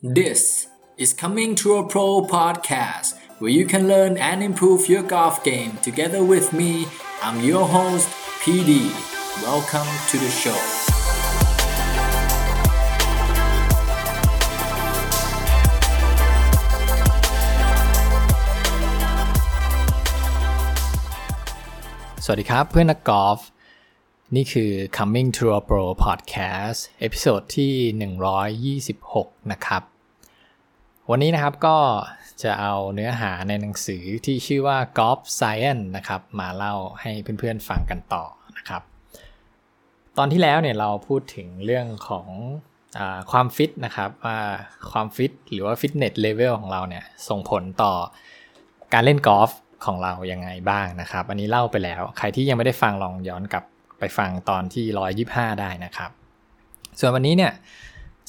This is Coming to a Pro podcast where you can learn and improve your golf game together with me. I'm your host, PD. Welcome to the show. สวัสดีครับเพื่อนนักกอล์ฟนี่คือ Coming to a Pro Podcast เอพิโซดที่ 126 นะครับ วันนี้นะครับก็จะเอาเนื้อหาในหนังสือที่ชื่อว่า Golf Science นะครับ มาเล่าให้เพื่อนๆฟังกันต่อนะครับ ตอนที่แล้วเนี่ยเราพูดถึงเรื่องของเอ่อความฟิตนะครับว่าความฟิตหรือว่า fitness level ของเราเนี่ยส่งผลต่อการเล่นกอล์ฟของเรายังไงบ้างนะครับ อันนี้เล่าไปแล้ว ใครที่ยังไม่ได้ฟังลองย้อนกลับไปฟังตอนที่ 125 ได้นะครับ ส่วนวันนี้เนี่ย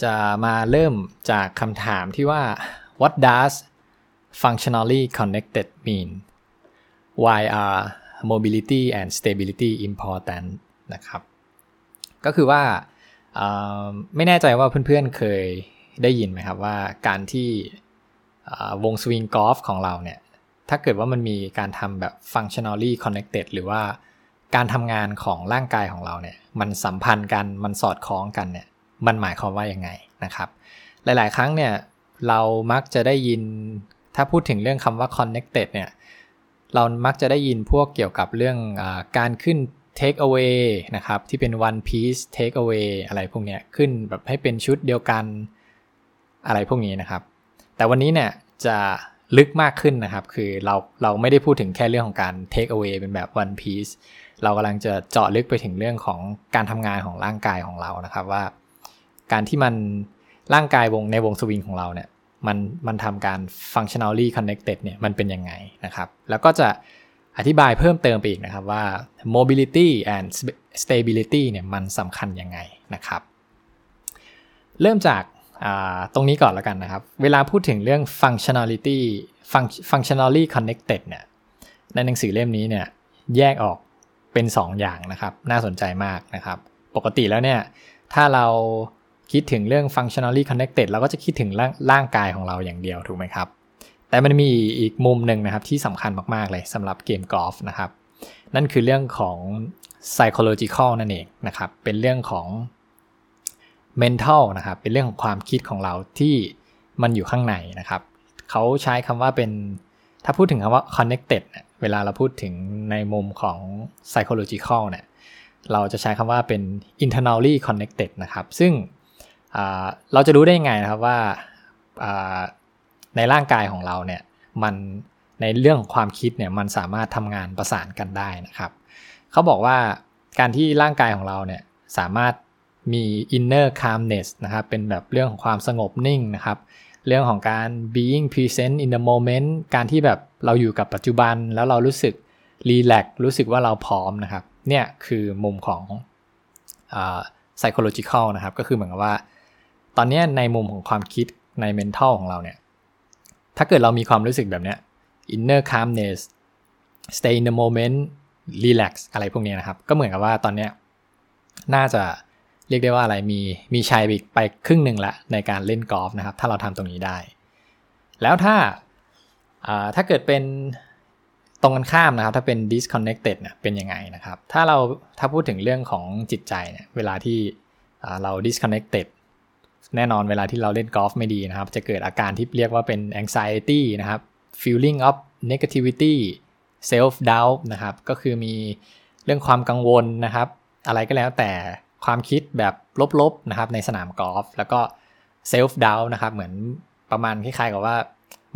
จะมาเริ่มจากคำถามที่ว่า what does functionally connected mean why are mobility and stability important นะครับ ก็คือว่าไม่แน่ใจว่าเพื่อนๆเคยได้ยินไหมครับว่าการที่วงสวิงกอล์ฟของเราเนี่ย ถ้าเกิดว่ามันมีการทำแบบ functionally connected หรือว่าการทำงานของร่างกายของเราเนี่ย มันสัมพันธ์กัน มันสอดคล้องกันเนี่ย มันหมายความว่ายังไงนะครับ หลาย ๆ ครั้งเนี่ยเรามักจะได้ยินถ้าพูดถึงเรื่องคำว่า connected เนี่ยเรามักจะได้ยินพวกเกี่ยวกับเรื่องอการขึ้น take away นะครับ ที่เป็น one piece take away อะไรพวกเนี้ขึ้นแบบให้เป็นชุดเดียวกันอะไรพวกนี้นะครับ แต่วันนี้เนี่ยจะลึกมากขึ้นนะครับ คือเราเราไม่ได้พูดถึงแค่เรื่องของการ take away เป็นแบบ one piece เรากำลังจะเจาะลึกไปถึงเรื่องของการทำงานของร่างกายของเรานะครับว่า การที่มันร่างกายวงในวงสวิงของเราเนี่ยมันมันทำการ functionally connected เนี่ยมันเป็นยังไงนะครับ แล้วก็จะอธิบายเพิ่มเติมไปอีกนะครับว่า mobility and stability เนี่ยมันสำคัญยังไงนะครับ เริ่มจากตรงนี้ก่อนแล้วกันนะครับ เวลาพูดถึงเรื่อง functionality functionally connected เนี่ยในหนังสือเล่มนี้เนี่ยแยกออกเป็น 2 อย่างนะครับ น่าสนใจมากนะครับ ปกติแล้วเนี่ยถ้าเรา คิดถึงเรื่อง functionally connected เราก็จะคิดถึงร่างางกายของเราอย่างเดียวถูกไหมครับ แต่มันมีอีกมุมหนึ่งนะครับที่สำคัญมาก ๆ เลยสำหรับเกมกอล์ฟนะครับ นั่นคือเรื่องของ psychological นั่นเองนะครับ เป็นเรื่องของ mental นะครับ เป็นเรื่องของความคิดของเราที่มันอยู่ข้างในนะครับ เขาใช้คำว่าเป็น ถ้าพูดถึงคำว่า connected เวลาเราพูดถึงในมุมของ psychological เนี่ย เราจะใช้คำว่าเป็น internally connected นะครับ ซึ่ง เราจะรู้ได้ยังไงนะครับว่าในร่างกายของเราเนี่ยมันในเรื่องของความคิดเนี่ยมันสามารถทำงานประสานกันได้นะครับเขาบอกว่าการที่ร่างกายของเราเนี่ยสามารถมี inner calmness นะครับเป็นแบบเรื่องของความสงบนิ่งนะครับ เรื่องของการ being present in the moment การที่แบบเราอยู่กับปัจจุบันแล้วเรารู้สึกรีแลกรู้สึกว่าเราพร้อมนะครับ เนี่ยคือมุมของ psychological นะครับ ก็คือเหมือนกับว่า ตอนนี้ในมุมของความคิดใน mental ของเราเนี่ย ถ้าเกิดเรามีความรู้สึกแบบเนี้ย inner calmness stay in the moment relax อะไรพวกนี้นะครับ ก็เหมือนกับว่าตอนเนี้ยน่าจะเรียกได้ว่าอะไรมีมีชัยไปครึ่งหนึ่งละในการเล่นกอล์ฟนะครับ ถ้าเราทำตรงนี้ได้ แล้วถ้าถ้าเกิดเป็นตรงกันข้ามนะครับ ถ้าเป็น disconnected เนี่ยเป็นยังไงนะครับ ถ้าเราถ้าพูดถึงเรื่องของจิตใจเนี่ยเวลาที่เรา disconnected แน่นอนเวลาที่เราเล่นกอล์ฟไม่ดีนะครับ จะเกิดอาการที่เรียกว่าเป็น anxiety นะครับ feeling of negativity self doubt นะครับ ก็คือมีเรื่องความกังวลนะครับ อะไรก็แล้วแต่ความคิดแบบลบๆนะครับในสนามกอล์ฟแล้วก็ self doubt นะครับเหมือนประมาณคล้ายๆกับว่า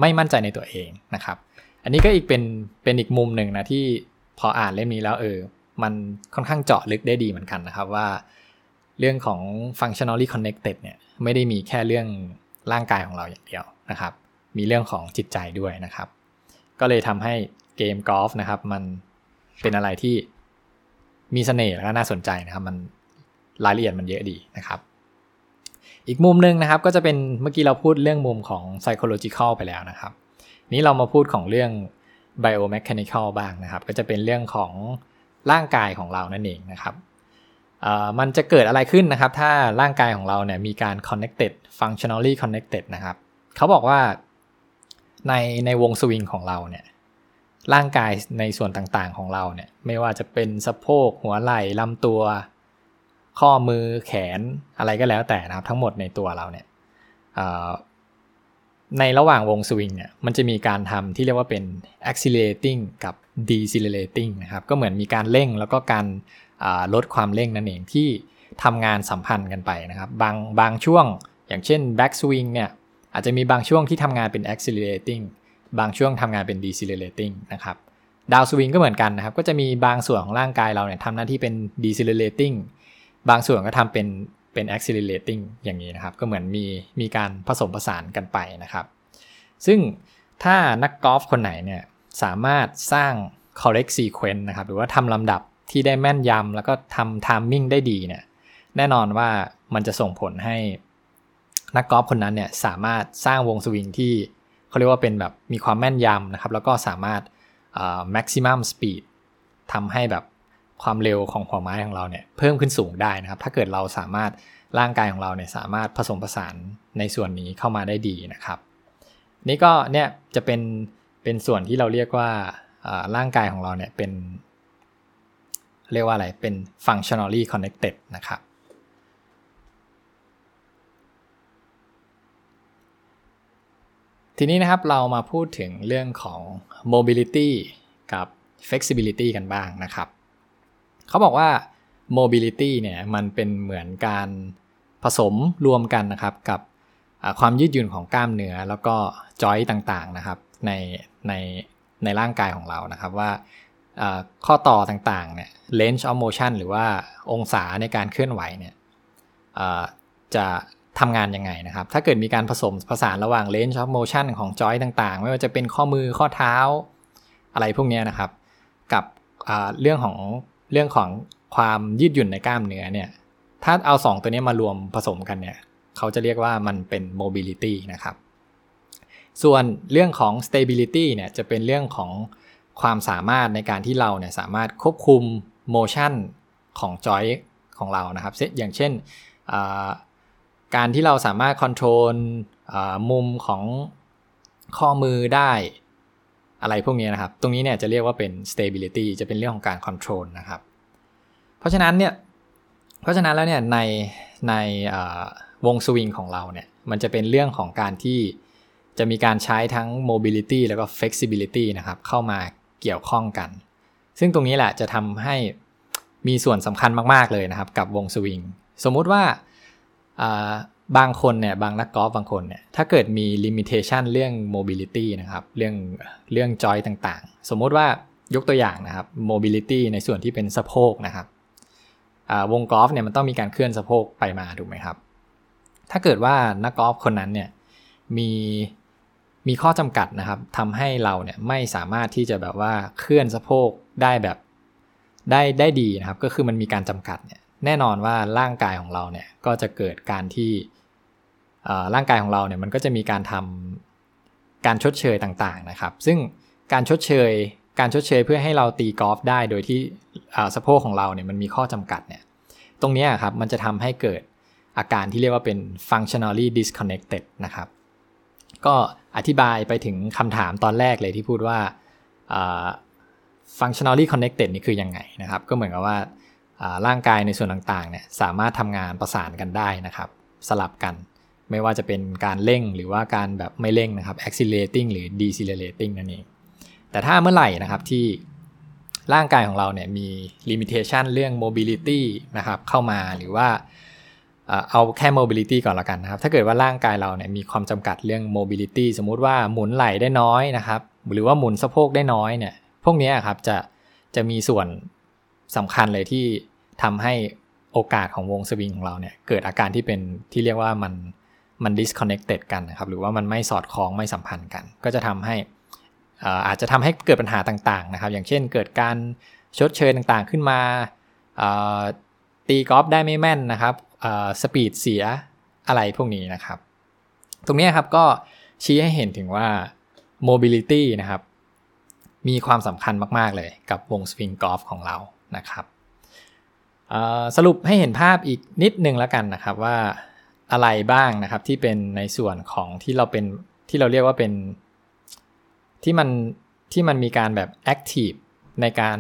ไม่มั่นใจในตัวเองนะครับ อันนี้ก็อีกเป็นเป็นอีกมุมหนึ่งนะที่พออ่านเล่มนี้แล้วเออ มันค่อนข้างเจาะลึกได้ดีเหมือนกันนะครับว่า เรื่องของ functionally connected เนี่ย ไม่ได้มีแค่เรื่องร่างกายของเราอย่างเดียวนะครับ มีเรื่องของจิตใจด้วยนะครับ ก็เลยทำให้เกมกอล์ฟนะครับ มันเป็นอะไรที่มีเสน่ห์และน่าสนใจนะครับ มันรายละเอียดมันเยอะดีนะครับ อีกมุมหนึ่งนะครับก็จะเป็นเมื่อกี้เราพูดเรื่องมุมของ psychological ไปแล้วนะครับ นี้เรามาพูดของเรื่อง biomechanical บ้างนะครับ ก็จะเป็นเรื่องของร่างกายของเรานั่นเองนะครับ มันจะเกิดอะไรขึ้นนะครับ ถ้าร่างกายของเราเนี่ยมีการ connected functionally connected นะครับเขาบอกว่าในในวงสวิงของเราเนี่ยร่างกายในส่วนต่างๆของเราเนี่ยไม่ว่าจะเป็นสะโพกหัวไหล่ลำตัว ข้อมือแขนอะไรก็แล้วแต่นะครับ ทั้งหมดในตัวเราเนี่ยในระหว่างวงสวิงเนี่ยมันจะมีการทำที่เรียกว่าเป็น accelerating กับ decelerating นะครับ ก็เหมือนมีการเร่งแล้วก็การ ลดความเร่งนั่นเองที่ทำงานสัมพันธ์กันไปนะครับ บางบางช่วงอย่างเช่น back swing เนี่ยอาจจะมีบางช่วงที่ทำงานเป็น accelerating บางช่วงทำงานเป็น decelerating นะครับดาวสวิงก็เหมือนกันนะครับ ก็จะมีบางส่วนของร่างกายเราเนี่ยทำหน้าที่เป็น decelerating บางส่วนก็ทำเป็นเป็น accelerating อย่างนี้นะครับ ก็เหมือนมีมีการผสมผสานกันไปนะครับ ซึ่งถ้านักกอล์ฟคนไหนเนี่ยสามารถสร้าง correct sequence นะครับ หรือว่าทำลำดับ ที่ได้แม่นยำแล้วก็ทำ timing ได้ดีเนี่ยแน่นอนว่ามันจะส่งผลให้นักกอล์ฟคนนั้นเนี่ยสามารถสร้างวงสวิงที่เขาเรียกว่าเป็นแบบมีความแม่นยำนะครับ แล้วก็สามารถ maximum speed ทำให้แบบความเร็วของหัวไม้ของเราเนี่ยเพิ่มขึ้นสูงได้นะครับ ถ้าเกิดเราสามารถร่างกายของเราเนี่ยสามารถผสมผสานในส่วนนี้เข้ามาได้ดีนะครับ นี่ก็เนี่ยจะเป็นเป็นส่วนที่เราเรียกว่าร่างกายของเราเนี่ยเป็น เรียกว่าอะไรเป็น functionally connected นะครับ ทีนี้นะครับเรามาพูดถึงเรื่องของ mobility กับ flexibility กันบ้างนะครับ เขาบอกว่า mobility เนี่ยมันเป็นเหมือนการผสมรวมกันนะครับกับความยืดหยุ่นของกล้ามเนื้อแล้วก็จอยต่างๆนะครับในในในร่างกายของเรานะครับว่า ข้อต่อต่างๆเนี่ย range of motion หรือว่าองศาในการเคลื่อนไหวเนี่ยจะทำงานยังไงนะครับ ถ้าเกิดมีการผสมผสานระหว่าง range of motion ของจอยต่างๆ ไม่ว่าจะเป็นข้อมือข้อเท้าอะไรพวกนี้นะครับ กับเรื่องของเรื่องของความยืดหยุ่นในกล้ามเนื้อเนี่ย ถ้าเอา 2 ตัวนี้มารวมผสมกันเนี่ย เขาจะเรียกว่ามันเป็น mobility นะครับ ส่วนเรื่องของ stability เนี่ยจะเป็นเรื่องของ ความสามารถในการที่เราเนี่ยสามารถควบคุม motion ของจอยของเรานะครับอย่างเช่นการที่เราสามารถคอนโทรลมุมของข้อมือได้อะไรพวกนี้นะครับ ตรงนี้เนี่ยจะเรียกว่าเป็น stability จะเป็นเรื่องของการคอนโทรลนะครับ เพราะฉะนั้นเนี่ย เพราะฉะนั้นแล้วเนี่ยในในวงสวิงของเราเนี่ย มันจะเป็นเรื่องของการที่จะมีการใช้ทั้ง mobility แล้วก็ flexibility นะครับ เข้ามา เกี่ยวข้องกัน ซึ่งตรงนี้แหละจะทำให้มีส่วนสำคัญมาก ๆ เลยนะครับ กับวงสวิง สมมุติว่าบางคนเนี่ยบางนักกอล์ฟบางคนเนี่ยถ้าเกิดมีลิมิเ t ชันเรื่อง mobility นะครับเรื่องเรื่องจอยต่างๆ สมมุติว่ายกตัวอย่างนะครับ mobility ในส่วนที่เป็นสะโพกนะครับวงสวิงกอล์ฟเนี่ยมันต้องมีการเคลื่อนสะโพกไปมาถูกไหมครับ ถ้าเกิดว่านักกอล์ฟคนนั้นเนี่ยมี มีข้อจำกัดนะครับทำให้เราเนี่ยไม่สามารถที่จะแบบว่าเคลื่อนสะโพกได้แบบได้ได้ดีนะครับ ก็คือมันมีการจำกัดเนี่ยแน่นอนว่าร่างกายของเราเนี่ยก็จะเกิดการที่ร่างกายของเราเนี่ยมันก็จะมีการทำการชดเชยต่างๆนะครับ ซึ่งการชดเชยการชดเชยเพื่อให้เราตีกอล์ฟได้โดยที่สะโพกของเราเนี่ยมันมีข้อจำกัดเนี่ยตรงนี้ครับมันจะทำให้เกิดอาการที่เรียกว่าเป็น functionally disconnected นะครับ ก็อธิบายไปถึงคำถามตอนแรกเลยที่พูดว่า functionally connected นี่คือยังไงนะครับ ก็เหมือนกับว่าร่างกายในส่วนต่างๆเนี่ยสามารถทำงานประสานกันได้นะครับ สลับกันไม่ว่าจะเป็นการเร่งหรือว่าการแบบไม่เร่งนะครับ accelerating หรือ decelerating นั่นเอง แต่ถ้าเมื่อไหร่นะครับที่ร่างกายของเราเนี่ยมี limitation เรื่อง mobility นะครับเข้ามาหรือว่า เอาแค่ mobility ก่อนละกันนะครับ ถ้าเกิดว่าร่างกายเราเนี่ยมีความจำกัดเรื่อง mobility สมมุติว่าหมุนไหล่ได้น้อยนะครับ หรือว่าหมุนสะโพกได้น้อยเนี่ย พวกนี้ครับจะจะมีส่วนสำคัญเลยที่ทำให้โอกาสของวงสวิงของเราเนี่ยเกิดอาการที่เป็นที่เรียกว่ามันมัน disconnected กันนะครับ หรือว่ามันไม่สอดคล้องไม่สัมพันธ์กัน ก็จะทำให้อาจจะทำให้เกิดปัญหาต่างๆนะครับ อย่างเช่นเกิดการชดเชยต่างๆขึ้นมาตีกอล์ฟได้ไม่แม่นนะครับ สปีดเสียอะไรพวกนี้นะครับ ตรงนี้ครับก็ชี้ให้เห็นถึงว่า mobility นะครับ มีความสำคัญมาก ๆ เลยกับวงสวิงกอล์ฟของเรานะครับสรุปให้เห็นภาพอีกนิดนึงแล้วกันนะครับว่าอะไรบ้างนะครับที่เป็นในส่วนของที่เราเป็นที่เราเรียกว่าเป็นที่มันที่มันมีการแบบ active ในการ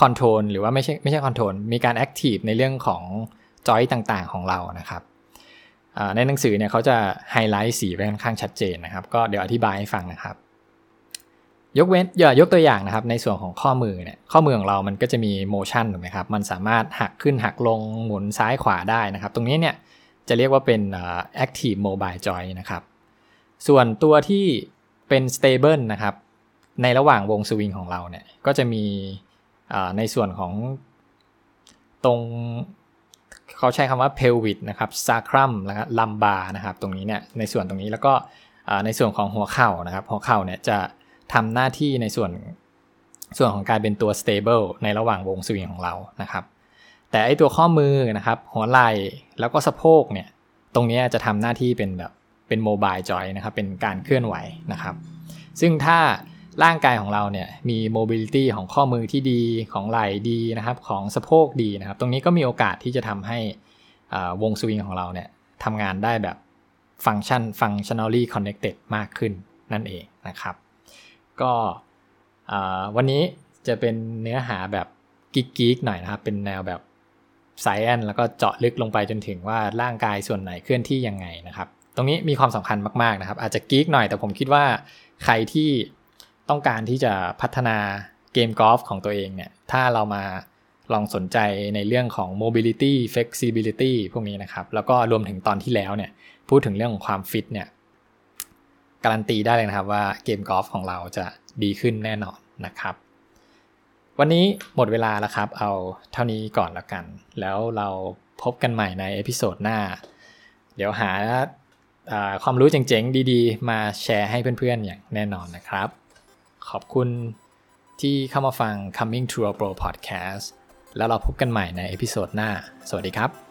control หรือว่าไม่ใช่ไม่ใช่ control มีการ active ในเรื่องของ จอยต่างๆของเรานะครับในหนังสือเนี่ยเขาจะไฮไลท์สีไว้ค่อนข้างชัดเจนนะครับ ก็เดี๋ยวอธิบายให้ฟังนะครับ ยกเว้นอย่างยกตัวอย่างนะครับ ในส่วนของข้อมือเนี่ยข้อมือของเรามันก็จะมี motion ถูกไหมครับมันสามารถหักขึ้นหักลงหมุนซ้ายขวาได้นะครับ ตรงนี้เนี่ยจะเรียกว่าเป็น active mobile joint นะครับ ส่วนตัวที่เป็น stable นะครับ ในระหว่างวงสวิงของเราเนี่ยก็จะมีในส่วนของตรง เขาใช้คำว่า pelvic นะครับ sacrum แล้วก็ lumbar นะครับ ตรงนี้เนี่ยในส่วนตรงนี้แล้วก็ในส่วนของหัวเข่านะครับ หัวเข่าเนี่ยจะทำหน้าที่ในส่วนส่วนของการเป็นตัว stable ในระหว่างวงสวิงของเรานะครับ แต่ไอตัวข้อมือนะครับ หัวไหล่แล้วก็สะโพกเนี่ย ตรงนี้จะทำหน้าที่เป็นแบบเป็น mobile joint นะครับ เป็นการเคลื่อนไหวนะครับ ซึ่งถ้า ร่างกายของเราเนี่ยมี mobility ของข้อมือที่ดีของไหล่ดีนะครับของสะโพกดีนะครับ ตรงนี้ก็มีโอกาสที่จะทำให้วงสวิงของเราเนี่ยทำงานได้แบบฟังก์ชันฟังชั่นอลี่คอนเน c เต็ดมากขึ้นนั่นเองนะครับ ก็วันนี้จะเป็นเนื้อหาแบบกิ๊กๆหน่อยนะครับ เป็นแนวแบบไซแอนแล้วก็เจาะลึกลงไปจนถึงว่าร่างกายส่วนไหนเคลื่อนที่ยังไงนะครับ ตรงนี้มีความสำคัญมากๆนะครับ อาจจะกิ๊กหน่อยแต่ผมคิดว่าใครที่ ต้องการที่จะพัฒนาเกมกอล์ฟของตัวเองเนี่ย ถ้าเรามาลองสนใจในเรื่องของ mobility flexibility พวกนี้นะครับ แล้วก็รวมถึงตอนที่แล้วเนี่ย พูดถึงเรื่องของความฟิตเนี่ย การันตีได้เลยนะครับว่าเกมกอล์ฟของเราจะดีขึ้นแน่นอนนะครับ วันนี้หมดเวลาแล้วครับ เอาเท่านี้ก่อนแล้วกัน แล้วเราพบกันใหม่ใน episode หน้า เดี๋ยวหาความรู้เจ๋งๆ ดีๆ มาแชร์ให้เพื่อนๆ อย่างแน่นอนนะครับ ขอบคุณที่เข้ามาฟัง Coming to a Pro Podcast แล้วเราพบกันใหม่ใน episode หน้า สวัสดีครับ